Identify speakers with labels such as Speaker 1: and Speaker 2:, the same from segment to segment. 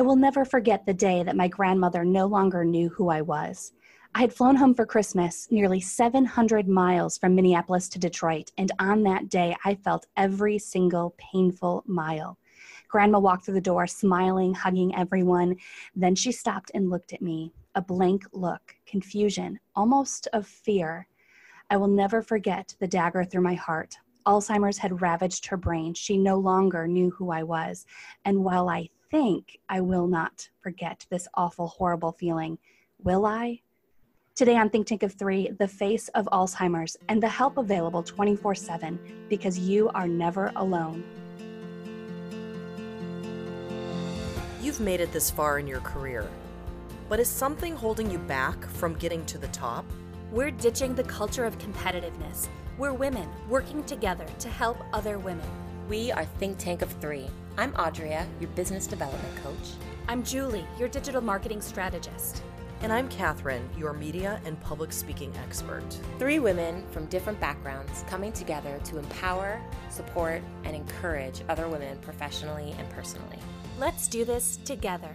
Speaker 1: I will never forget the day that my grandmother no longer knew who I was. I had flown home for Christmas nearly 700 miles from Minneapolis to Detroit, and on that day I felt every single painful mile. Grandma walked through the door, smiling, hugging everyone. Then she stopped and looked at me, a blank look, confusion, almost of fear. I will never forget the dagger through my heart. Alzheimer's had ravaged her brain. She no longer knew who I was. And while I think I will not forget this awful, horrible feeling, will I? Today on Think Tank of Three, the face of Alzheimer's and the help available 24 7 because you are never alone.
Speaker 2: You've made it this far in your career, but is something holding you back from getting to the top?
Speaker 3: We're ditching the culture of competitiveness. We're women working together to help other women.
Speaker 4: We are Think Tank of Three. I'm Audria, your business development coach.
Speaker 3: I'm Julie, your digital marketing strategist.
Speaker 2: And I'm Catherine, your media and public speaking expert.
Speaker 4: Three women from different backgrounds coming together to empower, support, and encourage other women professionally and personally.
Speaker 3: Let's do this together.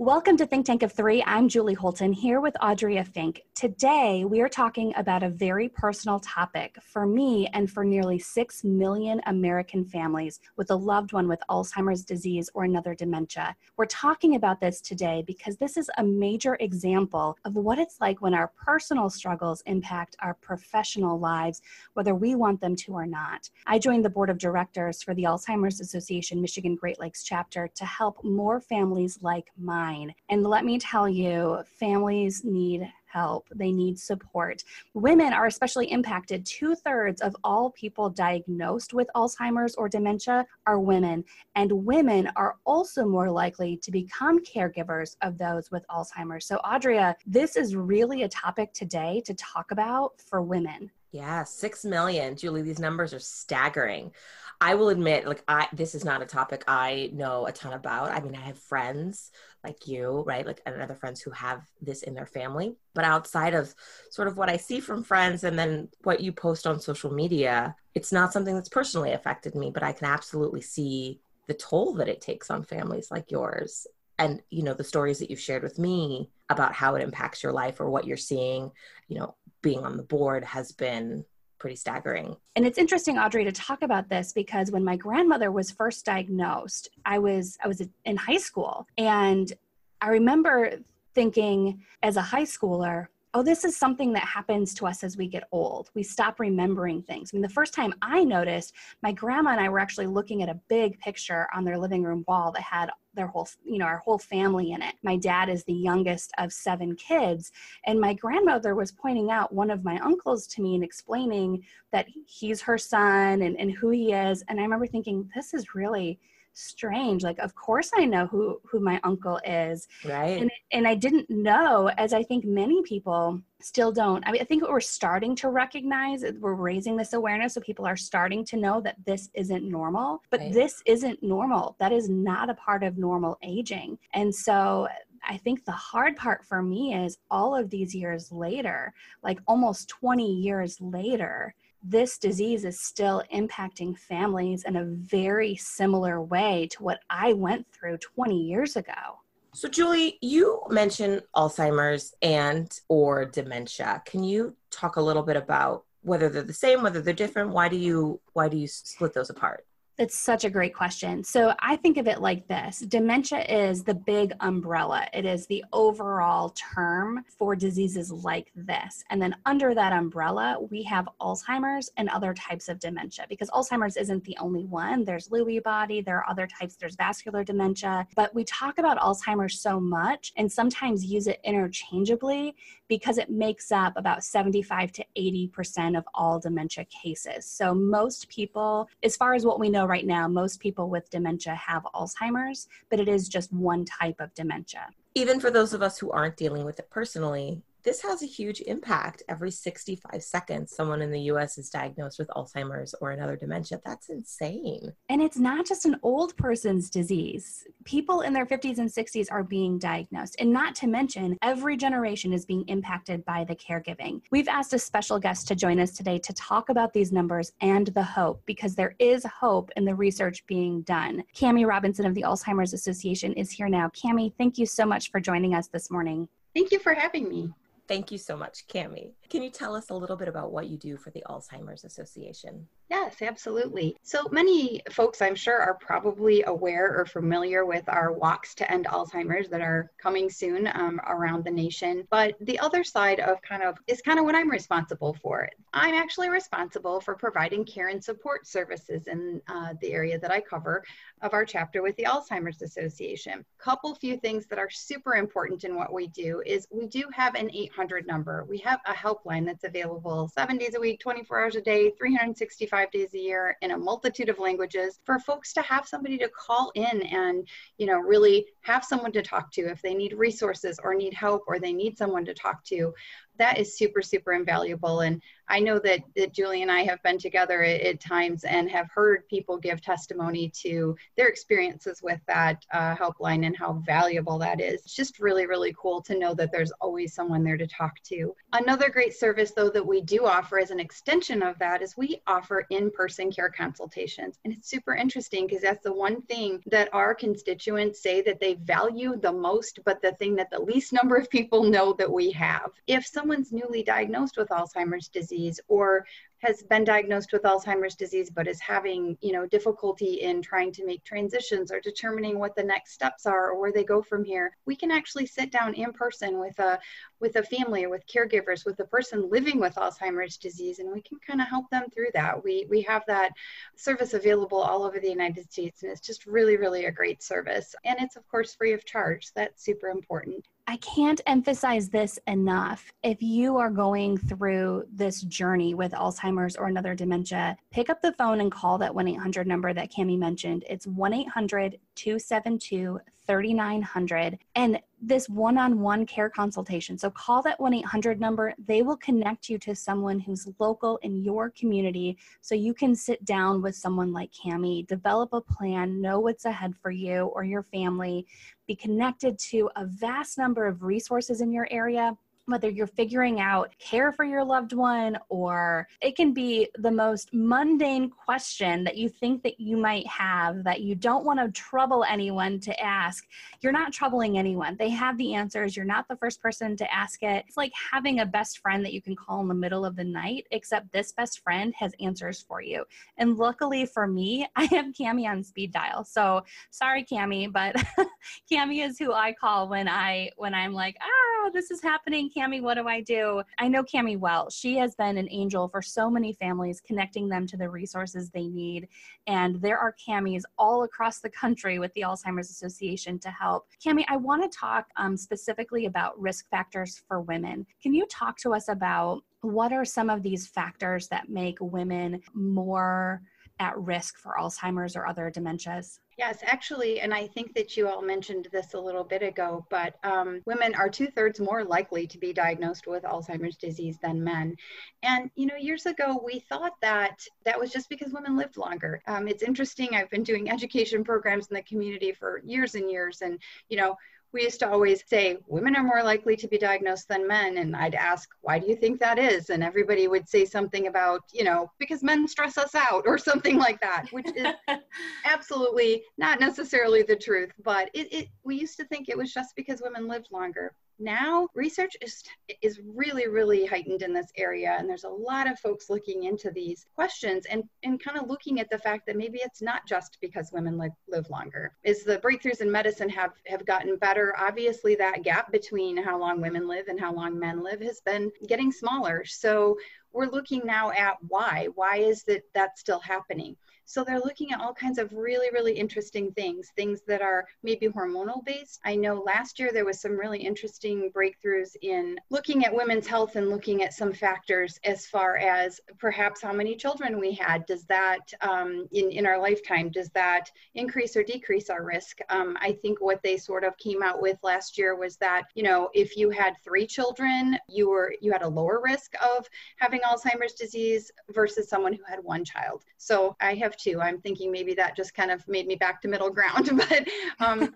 Speaker 1: Welcome to Think Tank of Three. I'm Julie Holton here with Audria Fink. Today, we are talking about a very personal topic for me and for nearly 6 million American families with a loved one with Alzheimer's disease or another dementia. We're talking about this today because this is a major example of what it's like when our personal struggles impact our professional lives, whether we want them to or not. I joined the board of directors for the Alzheimer's Association Michigan Great Lakes chapter to help more families like mine And let me tell you, families need help. They need support. Women are especially impacted. Two thirds of all people diagnosed with Alzheimer's or dementia are women, and women are also more likely to become caregivers of those with Alzheimer's. So, Audria, this is really a topic today to talk about for women.
Speaker 5: Yeah, 6 million. Julie, these numbers are staggering. I will admit, like, I this is not a topic I know a ton about. I mean, I have friends like you, right? Like, and other friends who have this in their family. But outside of sort of what I see from friends and then what you post on social media, it's not something that's personally affected me, but I can absolutely see the toll that it takes on families like yours and you know the stories that you've shared with me about how it impacts your life or what you're seeing you know being on the board has been pretty staggering.
Speaker 1: And it's interesting, Audrey, to talk about this because when my grandmother was first diagnosed, I was I was in high school, and I remember thinking as a high schooler, oh, this is something that happens to us as we get old. We stop remembering things. I mean, the first time I noticed, my grandma and I were actually looking at a big picture on their living room wall that had their whole, you know, our whole family in it. My dad is the youngest of seven kids. And my grandmother was pointing out one of my uncles to me and explaining that he's her son and, and who he is. And I remember thinking, this is really strange like of course i know who who my uncle is.
Speaker 5: Right.
Speaker 1: And, and i didn't know as i think many people still don't. I mean i think we're starting to recognize we're raising this awareness so people are starting to know that this isn't normal. But right. this isn't normal. That is not a part of normal aging. And so I think the hard part for me is all of these years later, like almost 20 years later, this disease is still impacting families in a very similar way to what I went through 20 years ago.
Speaker 5: So Julie, you mentioned Alzheimer's and or dementia. Can you talk a little bit about whether they're the same, whether they're different? Why do you why do you split those apart?
Speaker 1: That's such a great question. So I think of it like this dementia is the big umbrella, it is the overall term for diseases like this. And then under that umbrella, we have Alzheimer's and other types of dementia because Alzheimer's isn't the only one. There's Lewy body, there are other types, there's vascular dementia. But we talk about Alzheimer's so much and sometimes use it interchangeably because it makes up about 75 to 80% of all dementia cases. So most people, as far as what we know right now, most people with dementia have Alzheimer's, but it is just one type of dementia.
Speaker 5: Even for those of us who aren't dealing with it personally, this has a huge impact. Every 65 seconds, someone in the US is diagnosed with Alzheimer's or another dementia. That's insane.
Speaker 1: And it's not just an old person's disease. People in their 50s and 60s are being diagnosed. And not to mention, every generation is being impacted by the caregiving. We've asked a special guest to join us today to talk about these numbers and the hope because there is hope in the research being done. Cami Robinson of the Alzheimer's Association is here now. Cami, thank you so much for joining us this morning.
Speaker 6: Thank you for having me.
Speaker 5: Thank you so much, Cami. Can you tell us a little bit about what you do for the Alzheimer's Association?
Speaker 6: Yes, absolutely. So many folks, I'm sure, are probably aware or familiar with our walks to end Alzheimer's that are coming soon um, around the nation. But the other side of kind of is kind of what I'm responsible for. I'm actually responsible for providing care and support services in uh, the area that I cover of our chapter with the Alzheimer's Association. Couple few things that are super important in what we do is we do have an 800 number. We have a helpline that's available seven days a week, 24 hours a day, 365 days a year in a multitude of languages for folks to have somebody to call in and, you know, really have someone to talk to if they need resources or need help or they need someone to talk to that is super super invaluable. And i know that, that julie and i have been together at, at times and have heard people give testimony to their experiences with that uh, helpline and how valuable that is. It's just really really cool to know that there's always someone there to talk to. Another great service though that we do offer as an extension of that is we offer in-person care consultations. And it's super interesting because that's the one thing that our constituents say that they value the most but the thing that the least number of people know that we have. If someone someone's newly diagnosed with Alzheimer's disease or has been diagnosed with Alzheimer's disease but is having, you know, difficulty in trying to make transitions or determining what the next steps are or where they go from here, we can actually sit down in person with a with a family with caregivers, with a person living with Alzheimer's disease, and we can kind of help them through that. We we have that service available all over the United States, and it's just really, really a great service. And it's of course free of charge. That's super important.
Speaker 1: I can't emphasize this enough. If you are going through this journey with Alzheimer's or another dementia, pick up the phone and call that 1 800 number that Cami mentioned. It's 1 800 272 3900. And this one on one care consultation. So call that 1 800 number. They will connect you to someone who's local in your community so you can sit down with someone like Cami, develop a plan, know what's ahead for you or your family, be connected to a vast number of resources in your area whether you're figuring out care for your loved one or it can be the most mundane question that you think that you might have that you don't want to trouble anyone to ask. You're not troubling anyone. They have the answers. You're not the first person to ask it. It's like having a best friend that you can call in the middle of the night except this best friend has answers for you. And luckily for me i have cami on speed dial. So sorry cami but cami is who i call when i when i'm like ah this is happening Cami, what do I do? I know Cami well. She has been an angel for so many families, connecting them to the resources they need. And there are Camis all across the country with the Alzheimer's Association to help. Cami, I want to talk um, specifically about risk factors for women. Can you talk to us about what are some of these factors that make women more at risk for Alzheimer's or other dementias?
Speaker 6: Yes, actually, and I think that you all mentioned this a little bit ago, but um, women are two thirds more likely to be diagnosed with Alzheimer's disease than men. And, you know, years ago, we thought that that was just because women lived longer. Um, it's interesting. I've been doing education programs in the community for years and years, and, you know, we used to always say women are more likely to be diagnosed than men. And i'd ask why do you think that is? And everybody would say something about you know because men stress us out or something like that which is absolutely not necessarily the truth but it, it we used to think it was just because women lived longer now research is is really really heightened in this area and there's a lot of folks looking into these questions and and kind of looking at the fact that maybe it's not just because women live, live longer is the breakthroughs in medicine have have gotten better obviously that gap between how long women live and how long men live has been getting smaller so we're looking now at why. Why is that that still happening? So they're looking at all kinds of really, really interesting things, things that are maybe hormonal based. I know last year there was some really interesting breakthroughs in looking at women's health and looking at some factors as far as perhaps how many children we had. Does that, um, in, in our lifetime, does that increase or decrease our risk? Um, I think what they sort of came out with last year was that, you know, if you had three children, you were, you had a lower risk of having Alzheimer's disease versus someone who had one child. So I have to. I'm thinking maybe that just kind of made me back to middle ground. but um,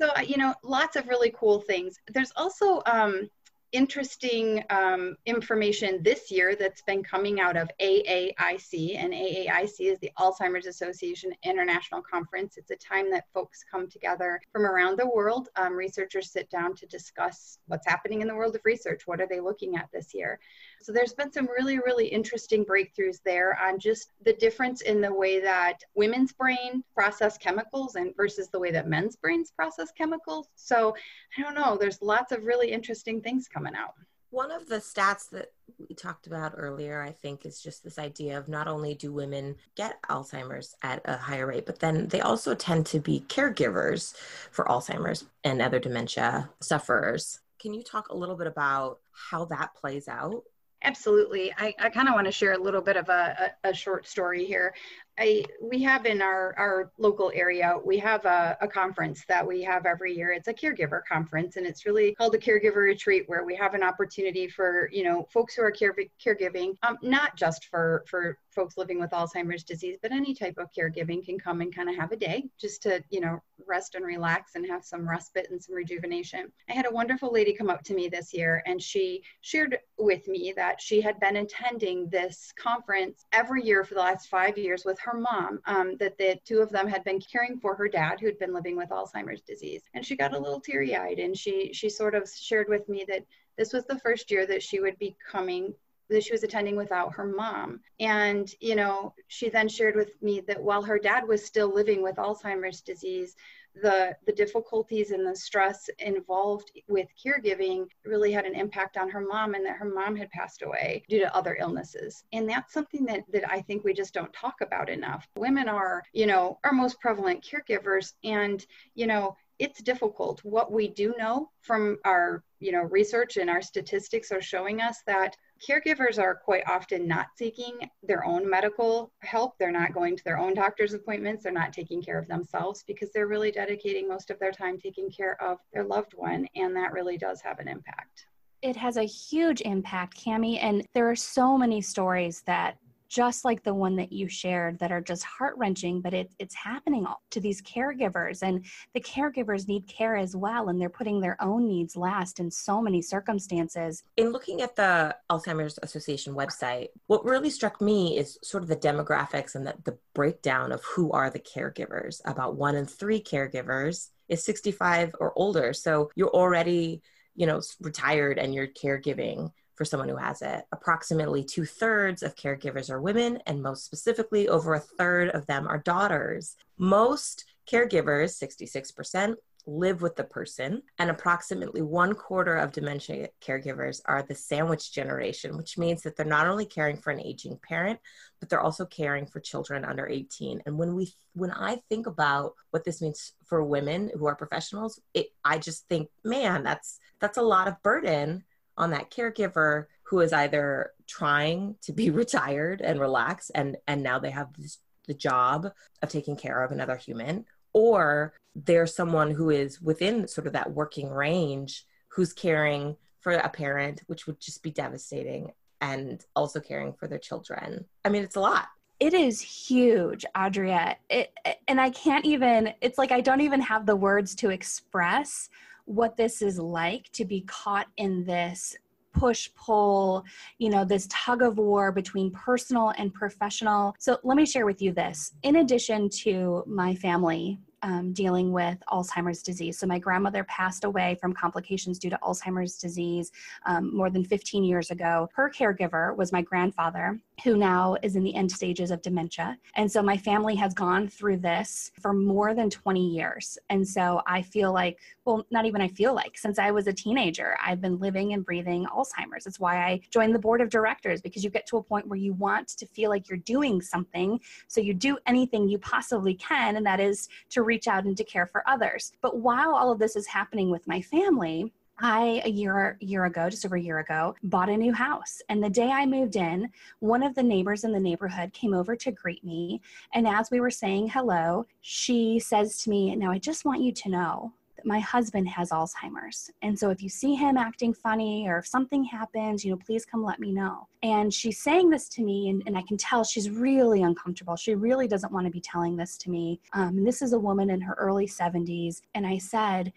Speaker 6: so, you know, lots of really cool things. There's also um, interesting um, information this year that's been coming out of AAIC, and AAIC is the Alzheimer's Association International Conference. It's a time that folks come together from around the world. Um, researchers sit down to discuss what's happening in the world of research. What are they looking at this year? So there's been some really, really interesting breakthroughs there on just the difference in the way that women's brain process chemicals and versus the way that men's brains process chemicals. So I don't know, there's lots of really interesting things coming out.
Speaker 5: One of the stats that we talked about earlier, I think, is just this idea of not only do women get Alzheimer's at a higher rate, but then they also tend to be caregivers for Alzheimer's and other dementia sufferers. Can you talk a little bit about how that plays out?
Speaker 6: Absolutely. I, I kind of want to share a little bit of a, a, a, short story here. I, we have in our, our local area, we have a, a conference that we have every year. It's a caregiver conference and it's really called a caregiver retreat where we have an opportunity for, you know, folks who are care, caregiving, um, not just for, for folks living with Alzheimer's disease, but any type of caregiving can come and kind of have a day just to, you know, rest and relax and have some respite and some rejuvenation. I had a wonderful lady come up to me this year and she shared with me that she had been attending this conference every year for the last five years with her mom, um, that the two of them had been caring for her dad who had been living with Alzheimer's disease. And she got a little teary eyed and she, she sort of shared with me that this was the first year that she would be coming that she was attending without her mom. And, you know, she then shared with me that while her dad was still living with Alzheimer's disease, the the difficulties and the stress involved with caregiving really had an impact on her mom and that her mom had passed away due to other illnesses and that's something that that i think we just don't talk about enough women are you know our most prevalent caregivers and you know it's difficult. What we do know from our, you know, research and our statistics are showing us that caregivers are quite often not seeking their own medical help. They're not going to their own doctor's appointments. They're not taking care of themselves because they're really dedicating most of their time taking care of their loved one. And that really does have an impact.
Speaker 1: It has a huge impact, Cami. And there are so many stories that just like the one that you shared that are just heart wrenching, but it, it's happening to these caregivers. And the caregivers need care as well. And they're putting their own needs last in so many circumstances.
Speaker 5: In looking at the Alzheimer's Association website, what really struck me is sort of the demographics and the, the breakdown of who are the caregivers. About one in three caregivers is 65 or older. So you're already you know retired and you're caregiving for someone who has it. Approximately two thirds of caregivers are women, and most specifically, over a third of them are daughters. Most caregivers, 66%, live with the person, and approximately one quarter of dementia caregivers are the sandwich generation, which means that they're not only caring for an aging parent, but they're also caring for children under 18. And when we when I think about what this means for women who are professionals, it I just think, man, that's that's a lot of burden on that caregiver who is either trying to be retired and relax and and now they have this, the job of taking care of another human or there's someone who is within sort of that working range who's caring for a parent which would just be devastating and also caring for their children. I mean it's a lot.
Speaker 1: It is huge audria it, and i can't even it's like i don't even have the words to express what this is like to be caught in this push pull, you know, this tug of war between personal and professional. So let me share with you this. In addition to my family um, dealing with Alzheimer's disease. So, my grandmother passed away from complications due to Alzheimer's disease um, more than 15 years ago. Her caregiver was my grandfather, who now is in the end stages of dementia. And so my family has gone through this for more than 20 years. And so I feel like, well, not even I feel like, since I was a teenager, I've been living and breathing Alzheimer's. It's why I joined the board of directors because you get to a point where you want to feel like you're doing something. So you do anything you possibly can, and that is to reach out and to care for others. But while all of this is happening with my family, I a year year ago, just over a year ago, bought a new house. And the day I moved in, one of the neighbors in the neighborhood came over to greet me. And as we were saying hello, she says to me, "Now I just want you to know that my husband has Alzheimer's. And so if you see him acting funny or if something happens, you know, please come let me know. And she's saying this to me, and, and I can tell she's really uncomfortable. She really doesn't want to be telling this to me. Um, and this is a woman in her early 70s. And I said,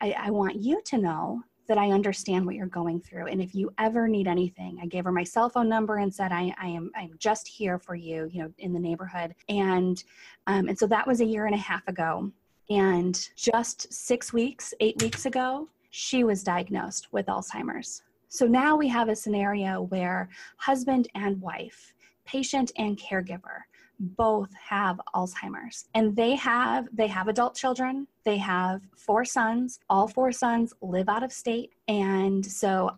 Speaker 1: I, I want you to know that I understand what you're going through. And if you ever need anything, I gave her my cell phone number and said, I, I am I'm just here for you, you know, in the neighborhood. And um, and so that was a year and a half ago. And just six weeks, eight weeks ago, she was diagnosed with Alzheimer's. So now we have a scenario where husband and wife, patient and caregiver, both have Alzheimer's. And they have they have adult children. They have four sons. All four sons live out of state. And so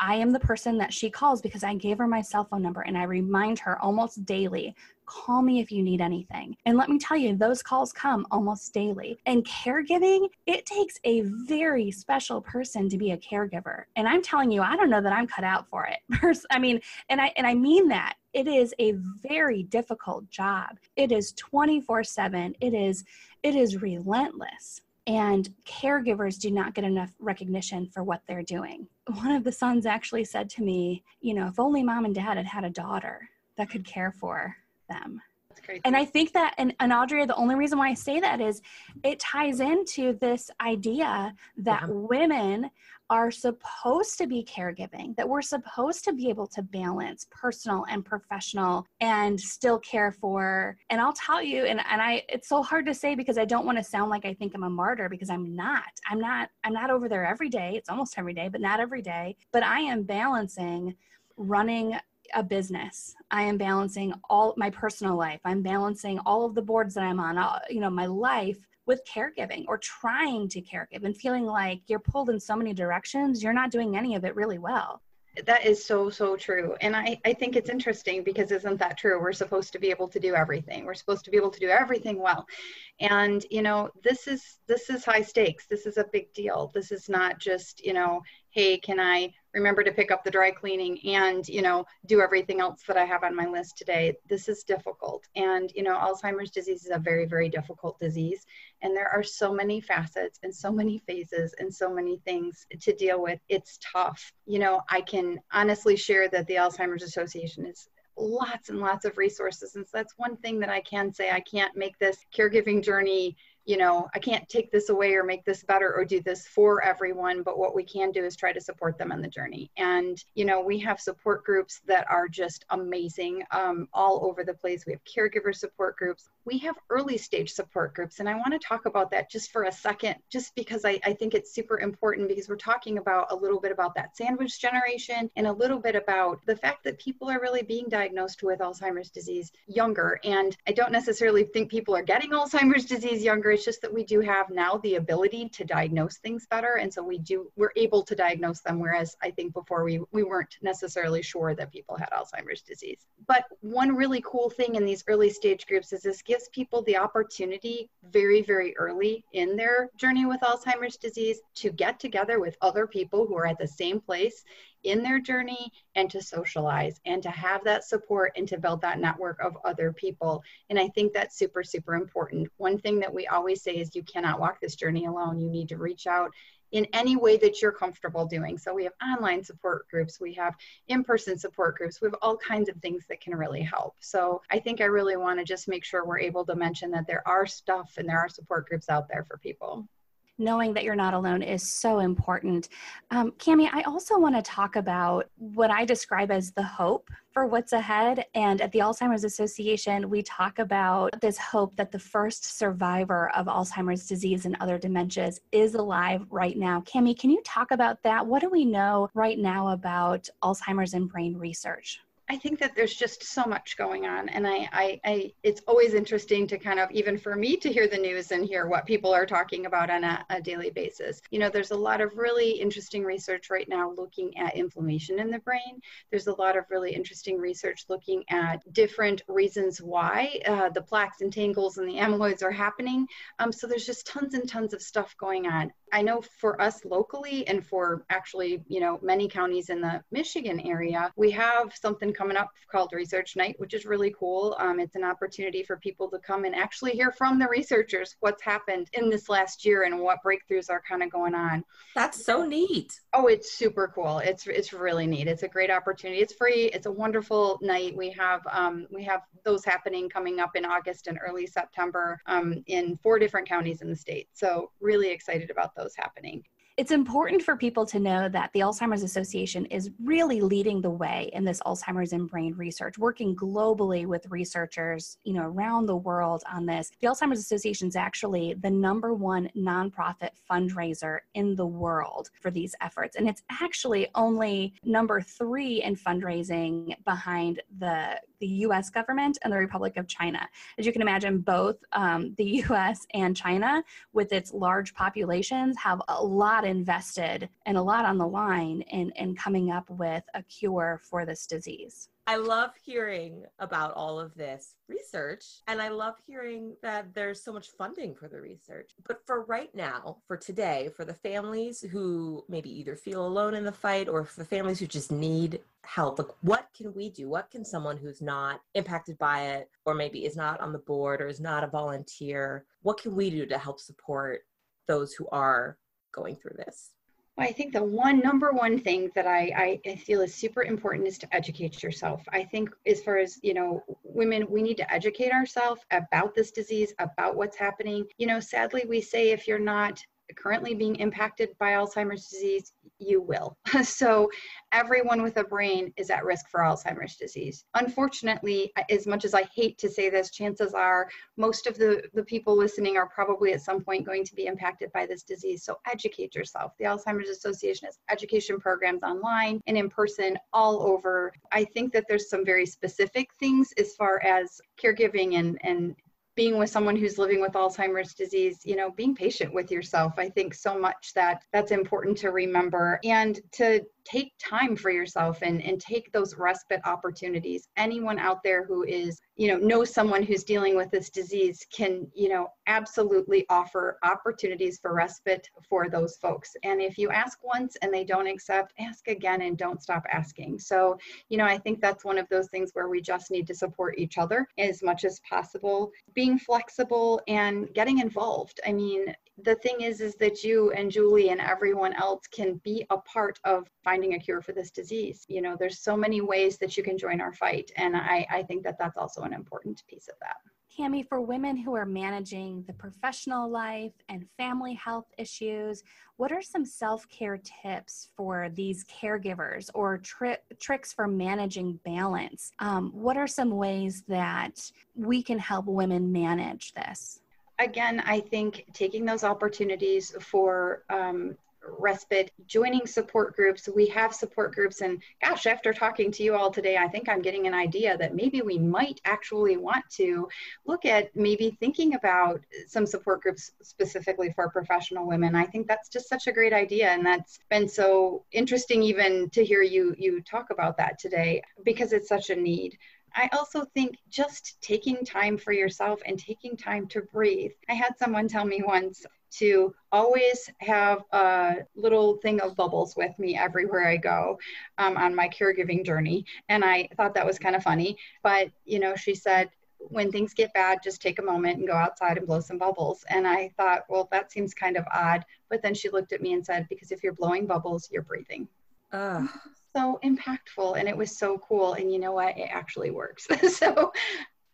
Speaker 1: I am the person that she calls because I gave her my cell phone number and I remind her almost daily call me if you need anything. And let me tell you, those calls come almost daily. And caregiving, it takes a very special person to be a caregiver. And I'm telling you, I don't know that I'm cut out for it. I mean, and I and I mean that. It is a very difficult job. It is 24/7. It is it is relentless and caregivers do not get enough recognition for what they're doing. One of the sons actually said to me, you know, if only mom and dad had had a daughter that could care for them. And I think that, and, and Audrey, the only reason why I say that is it ties into this idea that yeah. women are supposed to be caregiving, that we're supposed to be able to balance personal and professional and still care for. And I'll tell you, and, and I it's so hard to say because I don't want to sound like I think I'm a martyr because I'm not. I'm not, I'm not over there every day. It's almost every day, but not every day. But I am balancing running a business. I am balancing all my personal life. I'm balancing all of the boards that I'm on, all, you know, my life with caregiving or trying to caregive and feeling like you're pulled in so many directions, you're not doing any of it really well.
Speaker 6: That is so, so true. And I, I think it's interesting because isn't that true? We're supposed to be able to do everything. We're supposed to be able to do everything well. And, you know, this is this is high stakes. This is a big deal. This is not just, you know, hey, can I remember to pick up the dry cleaning and you know do everything else that i have on my list today? This is difficult. And you know alzheimer's disease is a very very difficult disease. And there are so many facets and so many phases and so many things to deal with. It's tough. You know i can honestly share that the alzheimer's association is lots and lots of resources. And so that's one thing that i can say i can't make this caregiving journey you know, I can't take this away or make this better or do this for everyone, but what we can do is try to support them in the journey. And, you know, we have support groups that are just amazing um, all over the place. We have caregiver support groups. We have early stage support groups. And I want to talk about that just for a second, just because I, I think it's super important because we're talking about a little bit about that sandwich generation and a little bit about the fact that people are really being diagnosed with Alzheimer's disease younger. And I don't necessarily think people are getting Alzheimer's disease younger it's just that we do have now the ability to diagnose things better. And so we do, we're able to diagnose them. Whereas I think before we, we weren't necessarily sure that people had Alzheimer's disease. But one really cool thing in these early stage groups is this gives people the opportunity very, very early in their journey with Alzheimer's disease to get together with other people who are at the same place in their journey and to socialize and to have that support and to build that network of other people. And I think that's super, super important. One thing that we always say is you cannot walk this journey alone. You need to reach out in any way that you're comfortable doing. So we have online support groups, we have in-person support groups, we have all kinds of things that can really help. So I think I really want to just make sure we're able to mention that there are stuff and there are support groups out there for people
Speaker 1: knowing that you're not alone is so important. Um, Cami, I also want to talk about what I describe as the hope for what's ahead. And at the Alzheimer's Association, we talk about this hope that the first survivor of Alzheimer's disease and other dementias is alive right now. Cami, can you talk about that? What do we know right now about Alzheimer's and brain research?
Speaker 6: I think that there's just so much going on, and I, I, I, it's always interesting to kind of even for me to hear the news and hear what people are talking about on a, a daily basis. You know, there's a lot of really interesting research right now looking at inflammation in the brain. There's a lot of really interesting research looking at different reasons why uh, the plaques and tangles and the amyloids are happening. Um, so there's just tons and tons of stuff going on. I know for us locally and for actually, you know, many counties in the Michigan area, we have something coming up called Research Night, which is really cool. Um, it's an opportunity for people to come and actually hear from the researchers what's happened in this last year and what breakthroughs are kind of going on.
Speaker 5: That's so neat.
Speaker 6: Oh, it's super cool. It's it's really neat. It's a great opportunity. It's free. It's a wonderful night. We have um, we have those happening coming up in August and early September um, in four different counties in the state. So really excited about those happening.
Speaker 1: It's important for people to know that the Alzheimer's Association is really leading the way in this Alzheimer's and brain research, working globally with researchers, you know, around the world on this. The Alzheimer's Association is actually the number one nonprofit fundraiser in the world for these efforts, and it's actually only number three in fundraising behind the the US government and the Republic of China. As you can imagine, both um, the US and China, with its large populations, have a lot invested and a lot on the line in, in coming up with a cure for this disease.
Speaker 5: I love hearing about all of this research and I love hearing that there's so much funding for the research. But for right now, for today, for the families who maybe either feel alone in the fight or for the families who just need help, like what can we do? What can someone who's not impacted by it or maybe is not on the board or is not a volunteer, what can we do to help support those who are going through this?
Speaker 6: I think the one number one thing that I, I feel is super important is to educate yourself. I think as far as, you know, women, we need to educate ourselves about this disease, about what's happening. You know, sadly, we say if you're not currently being impacted by Alzheimer's disease, you will. so everyone with a brain is at risk for Alzheimer's disease. Unfortunately, as much as I hate to say this, chances are most of the, the people listening are probably at some point going to be impacted by this disease. So educate yourself. The Alzheimer's Association has education programs online and in person all over. I think that there's some very specific things as far as caregiving and, and being with someone who's living with Alzheimer's disease, you know, being patient with yourself. I think so much that that's important to remember and to take time for yourself and, and take those respite opportunities. Anyone out there who is, you know, knows someone who's dealing with this disease can, you know, absolutely offer opportunities for respite for those folks. And if you ask once and they don't accept, ask again and don't stop asking. So, you know, I think that's one of those things where we just need to support each other as much as possible, being flexible and getting involved. I mean, the thing is is that you and julie and everyone else can be a part of finding a cure for this disease you know there's so many ways that you can join our fight and i, I think that that's also an important piece of that
Speaker 1: Cami, for women who are managing the professional life and family health issues, what are some self care tips for these caregivers or tri- tricks for managing balance? Um, what are some ways that we can help women manage this?
Speaker 6: again, I think taking those opportunities for um, respite, joining support groups. We have support groups, and gosh, after talking to you all today, I think I'm getting an idea that maybe we might actually want to look at maybe thinking about some support groups specifically for professional women. I think that's just such a great idea, and that's been so interesting even to hear you you talk about that today because it's such a need. I also think just taking time for yourself and taking time to breathe. I had someone tell me once to always have a little thing of bubbles with me everywhere I go um, on my caregiving journey. And I thought that was kind of funny. But, you know, she said, when things get bad, just take a moment and go outside and blow some bubbles. And I thought, well, that seems kind of odd. But then she looked at me and said, because if you're blowing bubbles, you're breathing. Uh, so impactful and it was so cool. And you know what? It actually works. so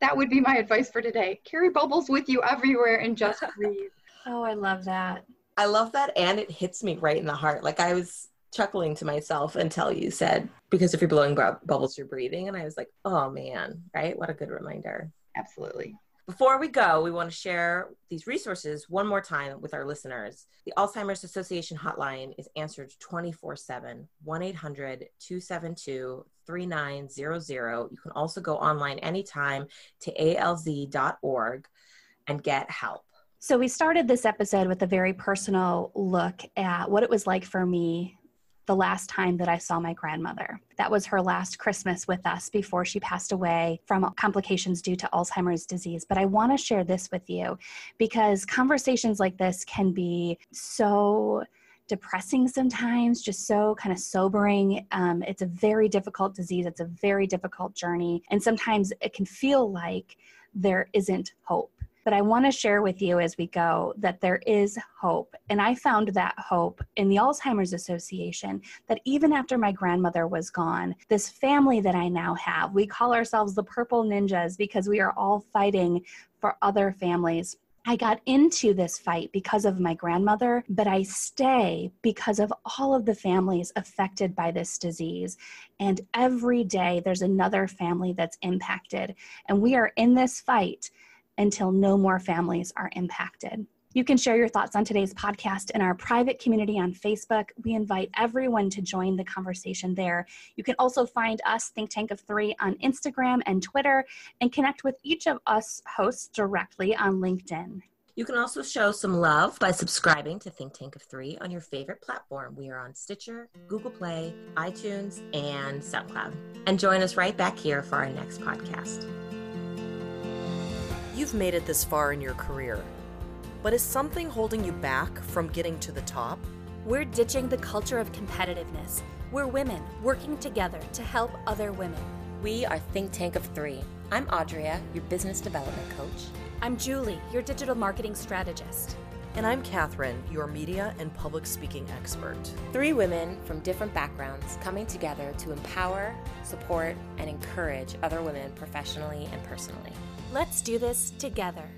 Speaker 6: that would be my advice for today. Carry bubbles with you everywhere and just breathe.
Speaker 1: Oh, I love that.
Speaker 5: I love that. And it hits me right in the heart. Like I was chuckling to myself until you said, because if you're blowing bu- bubbles, you're breathing. And I was like, oh man, right? What a good reminder.
Speaker 6: Absolutely.
Speaker 5: Before we go, we want to share these resources one more time with our listeners. The Alzheimer's Association hotline is answered 24 7, 1 800 272 3900. You can also go online anytime to alz.org and get help.
Speaker 1: So, we started this episode with a very personal look at what it was like for me the last time that I saw my grandmother. That was her last Christmas with us before she passed away from complications due to Alzheimer's disease. But I want to share this with you because conversations like this can be so depressing sometimes, just so kind of sobering. Um, it's a very difficult disease, it's a very difficult journey. And sometimes it can feel like there isn't hope. But I want to share with you as we go that there is hope. And I found that hope in the Alzheimer's Association that even after my grandmother was gone, this family that I now have, we call ourselves the Purple Ninjas because we are all fighting for other families. I got into this fight because of my grandmother, but I stay because of all of the families affected by this disease. And every day there's another family that's impacted. And we are in this fight until no more families are impacted. You can share your thoughts on today's podcast in our private community on Facebook. We invite everyone to join the conversation there. You can also find us, Think Tank of Three, on Instagram and Twitter, and connect with each of us hosts directly on LinkedIn.
Speaker 5: You can also show some love by subscribing to Think Tank of Three on your favorite platform. We are on Stitcher, Google Play, iTunes, and SoundCloud. And join us right back here for our next podcast.
Speaker 2: You've made it this far in your career, but is something holding you back from getting to the top?
Speaker 3: We're ditching the culture of competitiveness. We're women working together to help other women.
Speaker 4: We are Think Tank of Three. I'm Audria, your business development coach.
Speaker 3: I'm Julie, your digital marketing strategist.
Speaker 2: And I'm Catherine, your media and public speaking expert.
Speaker 4: Three women from different backgrounds coming together to empower, support, and encourage other women professionally and personally.
Speaker 3: Let's do this together.